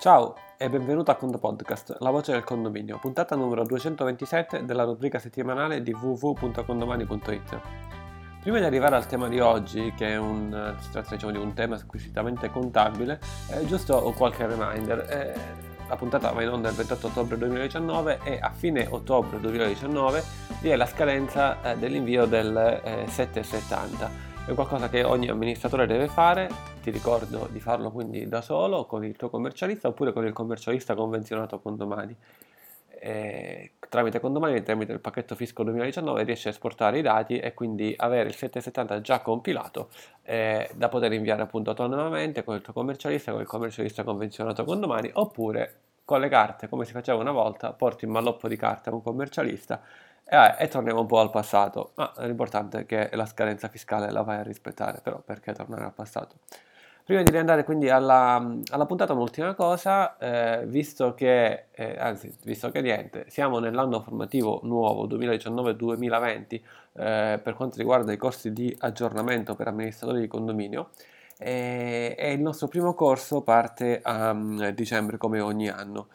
Ciao e benvenuto a Condo Podcast, la voce del condominio, puntata numero 227 della rubrica settimanale di www.condomani.it. Prima di arrivare al tema di oggi, che è un, si tratta diciamo, di un tema squisitamente contabile, è giusto qualche reminder. Eh, la puntata va in onda il 28 ottobre 2019 e a fine ottobre 2019 vi è la scadenza eh, dell'invio del eh, 770 è qualcosa che ogni amministratore deve fare, ti ricordo di farlo quindi da solo con il tuo commercialista oppure con il commercialista convenzionato con domani. E tramite condomani, tramite il pacchetto fisco 2019 riesci a esportare i dati e quindi avere il 770 già compilato eh, da poter inviare appunto autonomamente con il tuo commercialista, con il commercialista convenzionato con domani oppure con le carte come si faceva una volta, porti un malloppo di carte a un commercialista e, e, torniamo un po' al passato, ma l'importante è che la scadenza fiscale la vai a rispettare, però perché tornare al passato? Prima di andare quindi alla, alla puntata, un'ultima cosa, eh, visto che, eh, anzi, visto che niente, siamo nell'anno formativo nuovo 2019-2020 eh, per quanto riguarda i corsi di aggiornamento per amministratori di condominio, e il nostro primo corso parte a um, dicembre come ogni anno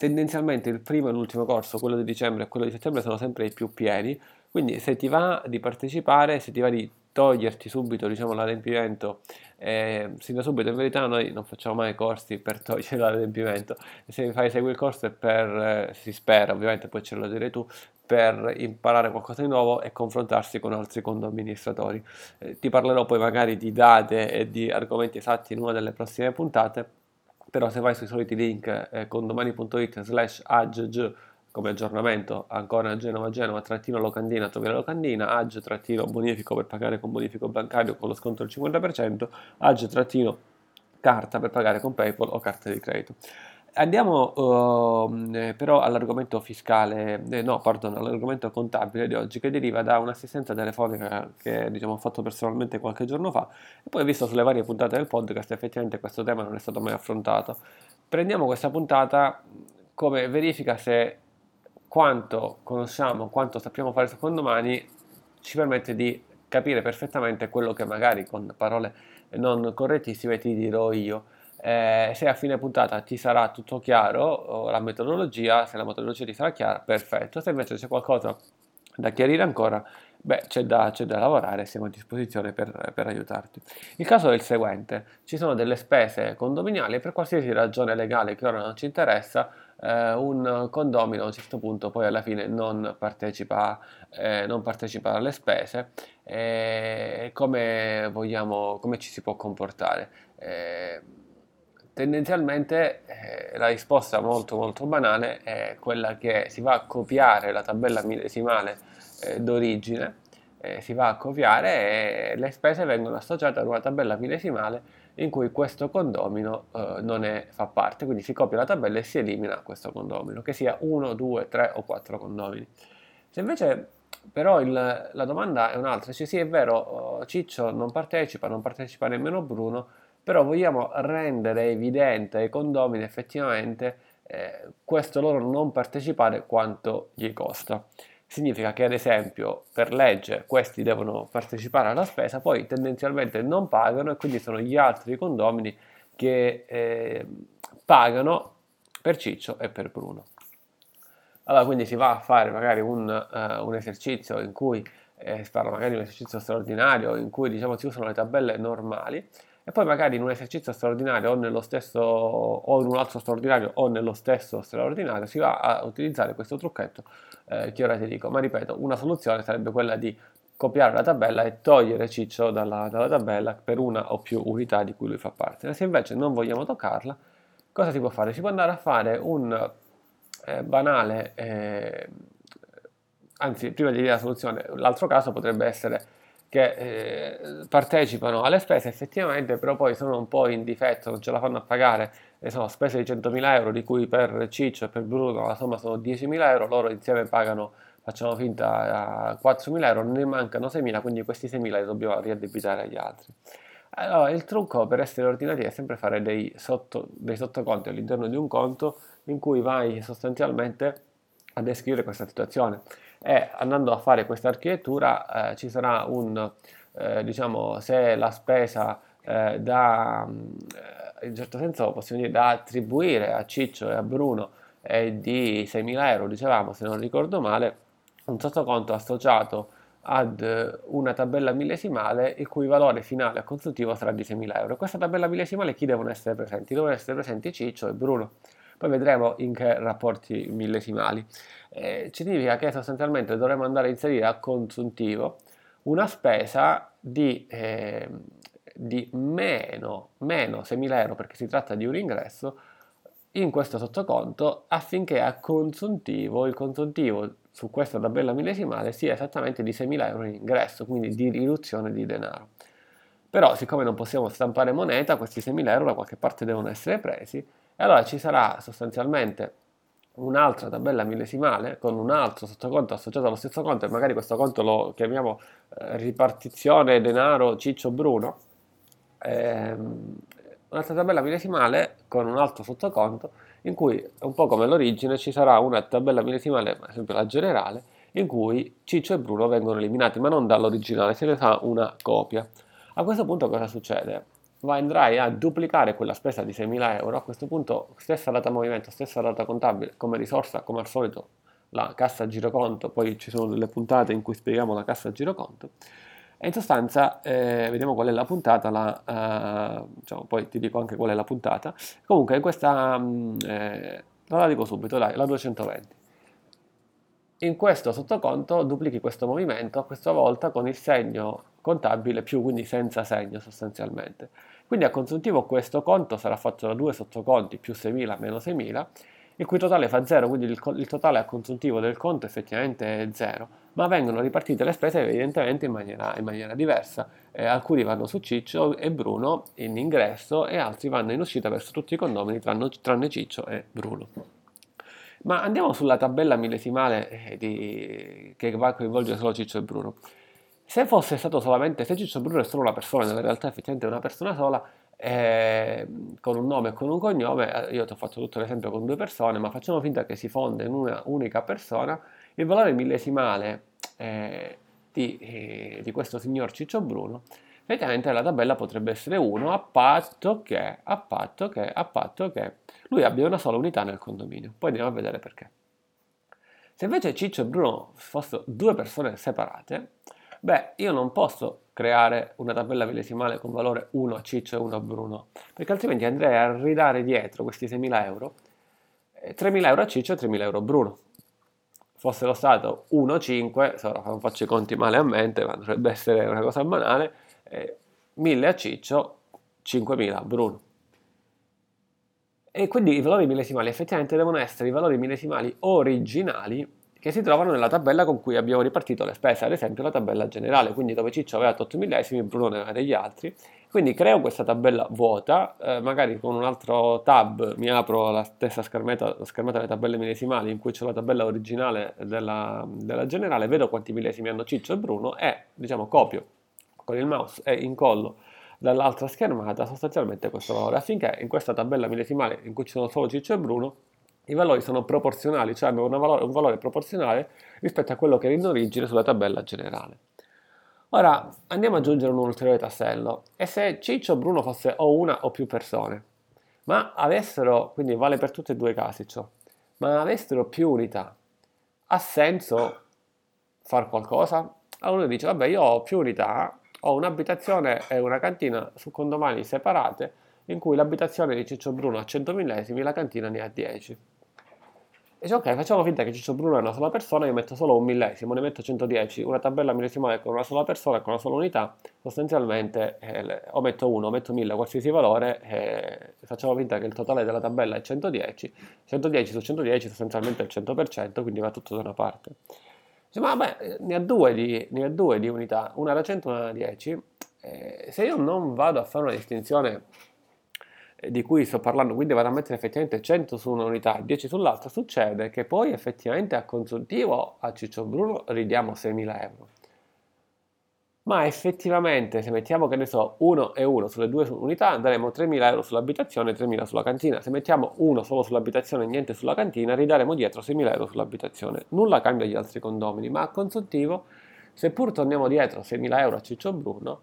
tendenzialmente il primo e l'ultimo corso, quello di dicembre e quello di settembre, sono sempre i più pieni. Quindi se ti va di partecipare, se ti va di toglierti subito diciamo, l'adempimento, eh, sin da subito in verità noi non facciamo mai corsi per togliere l'adempimento, se fai segui il corso è per, eh, si spera ovviamente, poi ce lo direi tu, per imparare qualcosa di nuovo e confrontarsi con altri condoamministratori. Eh, ti parlerò poi magari di date e di argomenti esatti in una delle prossime puntate però se vai sui soliti link eh, condomani.it slash agg come aggiornamento ancora a Genova Genova trattino locandina trovi la locandina agg trattino bonifico per pagare con bonifico bancario con lo sconto del 50% agg trattino carta per pagare con PayPal o carta di credito Andiamo uh, però all'argomento fiscale, eh, no, pardon, all'argomento contabile di oggi che deriva da un'assistenza telefonica che diciamo, ho fatto personalmente qualche giorno fa e poi visto sulle varie puntate del podcast effettivamente questo tema non è stato mai affrontato. Prendiamo questa puntata come verifica se quanto conosciamo, quanto sappiamo fare secondo domani ci permette di capire perfettamente quello che magari con parole non correttissime ti dirò io. Eh, se a fine puntata ti sarà tutto chiaro, la metodologia, se la metodologia ti sarà chiara, perfetto. Se invece c'è qualcosa da chiarire ancora, beh, c'è da, c'è da lavorare, siamo a disposizione per, per, aiutarti. Il caso è il seguente, ci sono delle spese condominiali per qualsiasi ragione legale che ora non ci interessa, eh, un condomino a un certo punto poi alla fine non partecipa, eh, non partecipa alle spese, eh, come, vogliamo, come ci si può comportare? Eh, Tendenzialmente eh, la risposta molto molto banale è quella che si va a copiare la tabella millesimale eh, d'origine, eh, si va a copiare e le spese vengono associate ad una tabella millesimale in cui questo condomino eh, non è, fa parte, quindi si copia la tabella e si elimina questo condomino, che sia 1, 2, 3 o 4 condomini. Se invece però il, la domanda è un'altra, cioè sì è vero, oh, Ciccio non partecipa, non partecipa nemmeno Bruno, però vogliamo rendere evidente ai condomini effettivamente eh, questo loro non partecipare quanto gli costa. Significa che ad esempio per legge questi devono partecipare alla spesa, poi tendenzialmente non pagano e quindi sono gli altri condomini che eh, pagano per Ciccio e per Bruno. Allora quindi si va a fare magari un, uh, un esercizio in cui eh, si parla magari di un esercizio straordinario in cui diciamo si usano le tabelle normali e poi magari in un esercizio straordinario o stesso o in un altro straordinario o nello stesso straordinario si va a utilizzare questo trucchetto eh, che ora ti dico ma ripeto una soluzione sarebbe quella di copiare la tabella e togliere Ciccio dalla, dalla tabella per una o più unità di cui lui fa parte se invece non vogliamo toccarla cosa si può fare? si può andare a fare un eh, banale eh, anzi prima di dire la soluzione l'altro caso potrebbe essere che eh, partecipano alle spese effettivamente, però poi sono un po' in difetto, non ce la fanno a pagare, e sono spese di 100.000 euro, di cui per Ciccio e per Bruno la somma sono 10.000 euro, loro insieme pagano, facciamo finta, 4.000 euro, ne mancano 6.000, quindi questi 6.000 li dobbiamo riaddebitare agli altri. Allora, il trucco per essere ordinati è sempre fare dei, sotto, dei sottoconti all'interno di un conto in cui vai sostanzialmente a descrivere questa situazione e andando a fare questa architettura eh, ci sarà un, eh, diciamo, se la spesa eh, da, in certo senso possiamo dire da attribuire a Ciccio e a Bruno è di 6.000 euro, dicevamo se non ricordo male, un sottoconto associato ad una tabella millesimale il cui valore finale a consultivo sarà di 6.000 euro. Questa tabella millesimale chi devono essere presenti? Devono essere presenti Ciccio e Bruno. Poi vedremo in che rapporti millesimali. Eh, significa che sostanzialmente dovremo andare a inserire a consuntivo una spesa di, eh, di meno, meno 6.000 euro perché si tratta di un ingresso in questo sottoconto affinché a consuntivo, il consuntivo su questa tabella millesimale sia esattamente di 6.000 euro in ingresso, quindi di riduzione di denaro. Però siccome non possiamo stampare moneta, questi 6.000 euro da qualche parte devono essere presi e allora ci sarà sostanzialmente un'altra tabella millesimale con un altro sottoconto associato allo stesso conto e magari questo conto lo chiamiamo eh, ripartizione denaro Ciccio Bruno. Ehm, un'altra tabella millesimale con un altro sottoconto in cui, un po' come l'origine, ci sarà una tabella millesimale, ad esempio la generale, in cui Ciccio e Bruno vengono eliminati, ma non dall'originale, se ne fa una copia. A questo punto cosa succede? Andrai a duplicare quella spesa di 6.000 euro, a questo punto stessa data movimento, stessa data contabile, come risorsa, come al solito la cassa giroconto, poi ci sono delle puntate in cui spieghiamo la cassa giroconto, e in sostanza, eh, vediamo qual è la puntata, la, eh, diciamo, poi ti dico anche qual è la puntata. Comunque, questa, mm, eh, la dico subito, dai, la 220. In questo sottoconto duplichi questo movimento, questa volta con il segno contabile più, quindi senza segno sostanzialmente. Quindi a consuntivo questo conto sarà fatto da due sottoconti più 6.000 meno 6.000 il cui totale fa 0, quindi il, il, totale a consuntivo del conto effettivamente è 0, ma vengono ripartite le spese evidentemente in maniera, in maniera diversa. Eh, alcuni vanno su Ciccio e Bruno in ingresso e altri vanno in uscita verso tutti i condomini tranne, tranne Ciccio e Bruno. Ma andiamo sulla tabella millesimale eh, di, che va a coinvolgere solo Ciccio e Bruno. Se fosse stato solamente, se Ciccio Bruno è solo una persona, nella realtà effettivamente è una persona sola, eh, con un nome e con un cognome, eh, io ti ho fatto tutto l'esempio con due persone, ma facciamo finta che si fonda in una unica persona, il valore millesimale eh, di, eh, di, questo signor Ciccio Bruno, effettivamente la tabella potrebbe essere 1 a patto che, a patto che, a patto che lui abbia una sola unità nel condominio. Poi andiamo a vedere perché. Se invece Ciccio e Bruno fossero due persone separate, beh, io non posso creare una tabella millesimale con valore 1 a Ciccio e 1 a Bruno, perché altrimenti andrei a ridare dietro questi 6.000 euro, 3.000 euro a Ciccio e 3.000 euro a Bruno. Fossero stato 1 5, ora non faccio i conti male a mente, ma dovrebbe essere una cosa banale, eh, 1.000 a Ciccio, 5.000 a Bruno. E quindi i valori millesimali effettivamente devono essere i valori millesimali originali che si trovano nella tabella con cui abbiamo ripartito le spese, ad esempio la tabella generale, quindi dove Ciccio aveva 8 millesimi, Bruno ne aveva degli altri. Quindi creo questa tabella vuota, eh, magari con un altro tab mi apro la stessa schermata, la schermata delle tabelle millesimali in cui c'è la tabella originale della, della generale, vedo quanti millesimi hanno Ciccio e Bruno e diciamo copio con il mouse e incollo dall'altra schermata sostanzialmente questo valore affinché in questa tabella millesimale in cui ci sono solo Ciccio e Bruno i valori sono proporzionali, cioè hanno valore, un valore proporzionale rispetto a quello che era in origine sulla tabella generale. Ora andiamo ad aggiungere un ulteriore tassello. E se Ciccio o Bruno fosse o una o più persone, ma avessero, quindi vale per tutti e due i casi ciò, ma avessero più unità, ha senso fare qualcosa? Allora uno dice, vabbè io ho più unità, ho un'abitazione e una cantina su condomani separate, in cui l'abitazione di Ciccio Bruno ha 100 millesimi, la cantina ne ha 10. Dice, ok, facciamo finta che Ciccio Bruno è una sola persona, io metto solo un millesimo, ne metto 110, una tabella millesimale con una sola persona, con una sola unità, sostanzialmente eh, o metto 1 o metto 1000, qualsiasi valore, eh, facciamo finta che il totale della tabella è 110, 110 su 110 sostanzialmente è il 100%, quindi va tutto da una parte. Dice, ma vabbè, ne ha due di, ne ha due di unità, una da 100 e una da 10, eh, se io non vado a fare una distinzione di cui sto parlando, quindi vado a mettere effettivamente 100 su un'unità e 10 sull'altra, succede che poi effettivamente a consultivo a Ciccio Bruno ridiamo 6.000 euro. Ma effettivamente se mettiamo che ne so 1 e 1 sulle due unità andremo 3.000 euro sull'abitazione e 3.000 sulla cantina. Se mettiamo 1 solo sull'abitazione e niente sulla cantina ridaremo dietro 6.000 euro sull'abitazione. Nulla cambia agli altri condomini, ma a consultivo seppur torniamo dietro 6.000 euro a Ciccio Bruno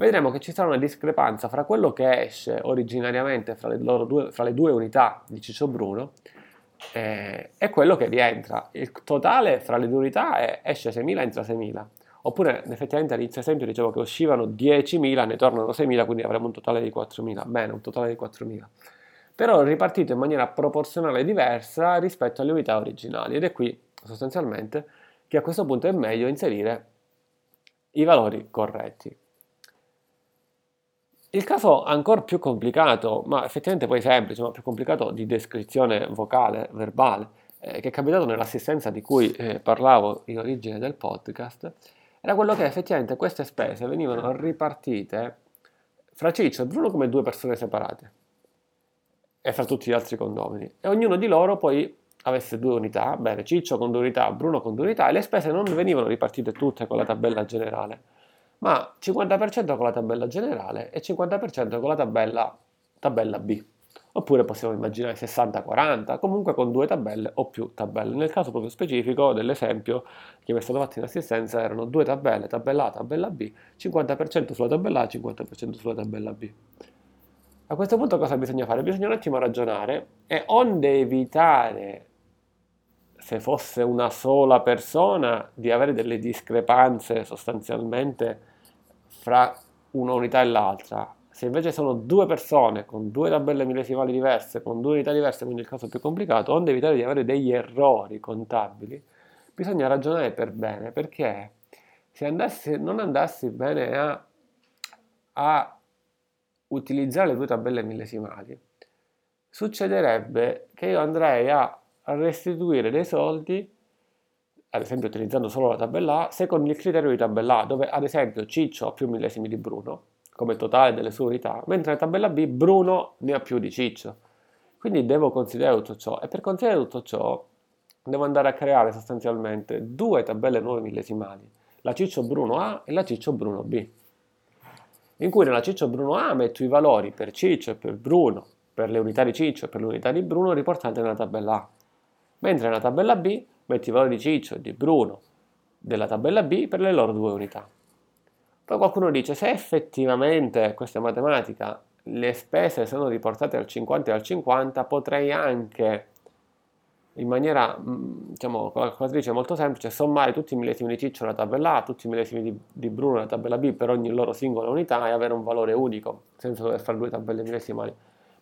vedremo che ci sarà una discrepanza fra quello che esce originariamente fra le, due, fra le due unità di Ciccio Bruno eh, e quello che rientra. Il totale fra le due unità è, esce 6.000 entra 6.000. Oppure effettivamente all'inizio esempio dicevo che uscivano 10.000, ne tornano 6.000, quindi avremo un totale di 4.000. Bene, un totale di 4.000. Però ripartito in maniera proporzionale diversa rispetto alle unità originali. Ed è qui sostanzialmente che a questo punto è meglio inserire i valori corretti. Il caso ancora più complicato, ma effettivamente poi semplice, ma più complicato di descrizione vocale, verbale, eh, che è capitato nell'assistenza di cui eh, parlavo in origine del podcast, era quello che effettivamente queste spese venivano ripartite fra Ciccio e Bruno come due persone separate e fra tutti gli altri condomini. E ognuno di loro poi avesse due unità, bene, Ciccio con due unità, Bruno con due unità e le spese non venivano ripartite tutte con la tabella generale ma 50% con la tabella generale e 50% con la tabella, tabella B. Oppure possiamo immaginare 60-40, comunque con due tabelle o più tabelle. Nel caso proprio specifico dell'esempio che mi è stato fatto in assistenza erano due tabelle, tabella A, tabella B, 50% sulla tabella A, 50% sulla tabella B. A questo punto cosa bisogna fare? Bisogna un attimo ragionare e onde evitare, se fosse una sola persona, di avere delle discrepanze sostanzialmente fra una unità e l'altra. Se invece sono due persone con due tabelle millesimali diverse, con due unità diverse, quindi il caso più complicato, onde evitare di avere degli errori contabili, bisogna ragionare per bene, perché se andassi, non andassi bene a, a utilizzare le due tabelle millesimali, succederebbe che io andrei a restituire dei soldi ad esempio utilizzando solo la tabella A, secondo il criterio di tabella A, dove ad esempio Ciccio ha più millesimi di Bruno, come totale delle sue unità, mentre nella tabella B Bruno ne ha più di Ciccio. Quindi devo considerare tutto ciò e per considerare tutto ciò devo andare a creare sostanzialmente due tabelle nuove millesimali, la Ciccio Bruno A e la Ciccio Bruno B, in cui nella Ciccio Bruno A metto i valori per Ciccio e per Bruno, per le unità di Ciccio e per le unità di Bruno riportate nella tabella A, mentre nella tabella B metti i valori di Ciccio e di Bruno della tabella B per le loro due unità. Poi qualcuno dice se effettivamente questa è matematica le spese sono riportate al 50 e al 50 potrei anche in maniera mm, diciamo con la calcolatrice molto semplice sommare tutti i millesimi di Ciccio nella tabella A, tutti i millesimi di, di Bruno nella tabella B per ogni loro singola unità e avere un valore unico senza dover fare due tabelle millesimali.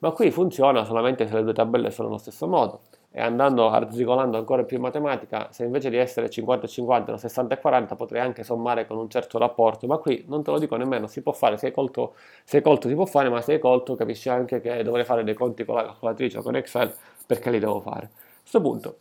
Ma qui funziona solamente se le due tabelle sono allo stesso modo e andando arzigolando ancora più in matematica, se invece di essere 50-50 o 60-40 potrei anche sommare con un certo rapporto, ma qui non te lo dico nemmeno, si può fare, se hai colto, se colto si può fare, ma se hai colto capisci anche che dovrei fare dei conti con la calcolatrice o con Excel perché li devo fare. A questo punto,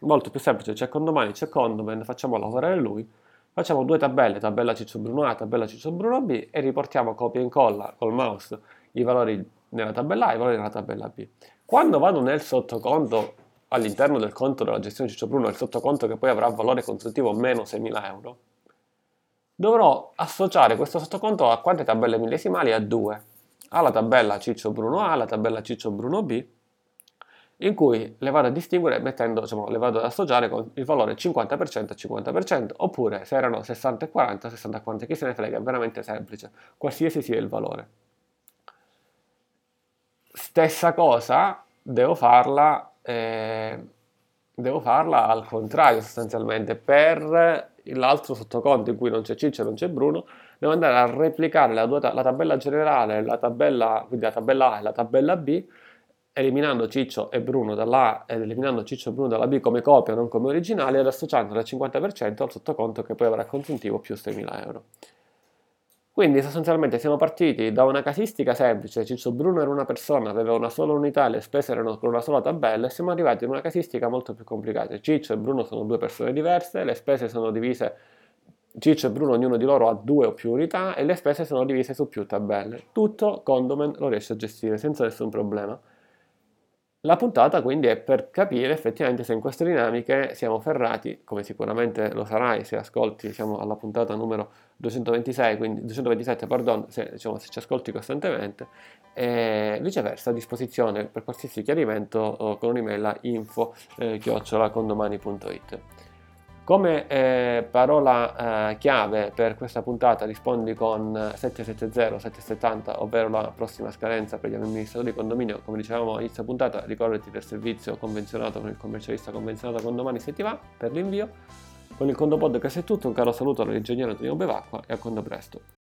molto più semplice, c'è condomani, c'è condomen, facciamo lavorare lui, facciamo due tabelle, tabella Ciccio Bruno A, tabella Ciccio Bruno B e riportiamo copia e incolla col mouse i valori nella tabella A e i valori nella tabella B. Quando vado nel sottoconto all'interno del conto della gestione Ciccio Bruno, il sottoconto che poi avrà valore consuntivo meno 6.000 euro, dovrò associare questo sottoconto a quante tabelle millesimali? A due. Alla tabella Ciccio Bruno A, alla tabella Ciccio Bruno B, in cui le vado a distinguere mettendo, diciamo, le vado ad associare con il valore 50% e 50%, oppure se erano 60 e 40, 60 e 40, chi se ne frega, è veramente semplice, qualsiasi sia il valore. Stessa cosa devo farla, eh, devo farla al contrario sostanzialmente per l'altro sottoconto in cui non c'è Ciccio e non c'è Bruno, devo andare a replicare la, la tabella generale, la tabella, quindi la tabella A e la tabella B, eliminando Ciccio e Bruno dalla A ed eliminando Ciccio e Bruno dalla B come copia, non come originale, ed associandole al 50% al sottoconto che poi avrà consuntivo più 6.000 euro. Quindi sostanzialmente siamo partiti da una casistica semplice, Ciccio Bruno era una persona, aveva una sola unità, le spese erano con una sola tabella e siamo arrivati in una casistica molto più complicata. Ciccio e Bruno sono due persone diverse, le spese sono divise, Ciccio e Bruno ognuno di loro ha due o più unità e le spese sono divise su più tabelle. Tutto Condomen lo riesce a gestire senza nessun problema. La puntata quindi è per capire effettivamente se in queste dinamiche siamo ferrati, come sicuramente lo sarai se ascolti, siamo alla puntata numero 226, quindi 227, pardon, se, diciamo, se ci ascolti costantemente, e viceversa a disposizione per qualsiasi chiarimento con un'email a info-condomani.it. Come eh, parola eh, chiave per questa puntata rispondi con 770-770, ovvero la prossima scadenza per gli amministratori di condominio. Come dicevamo all'inizio puntata, ricordati del servizio convenzionato con il commercialista convenzionato con domani se ti va per l'invio. Con il Condo Podcast è tutto, un caro saluto all'ingegnere Antonio Bevacqua e a quando presto.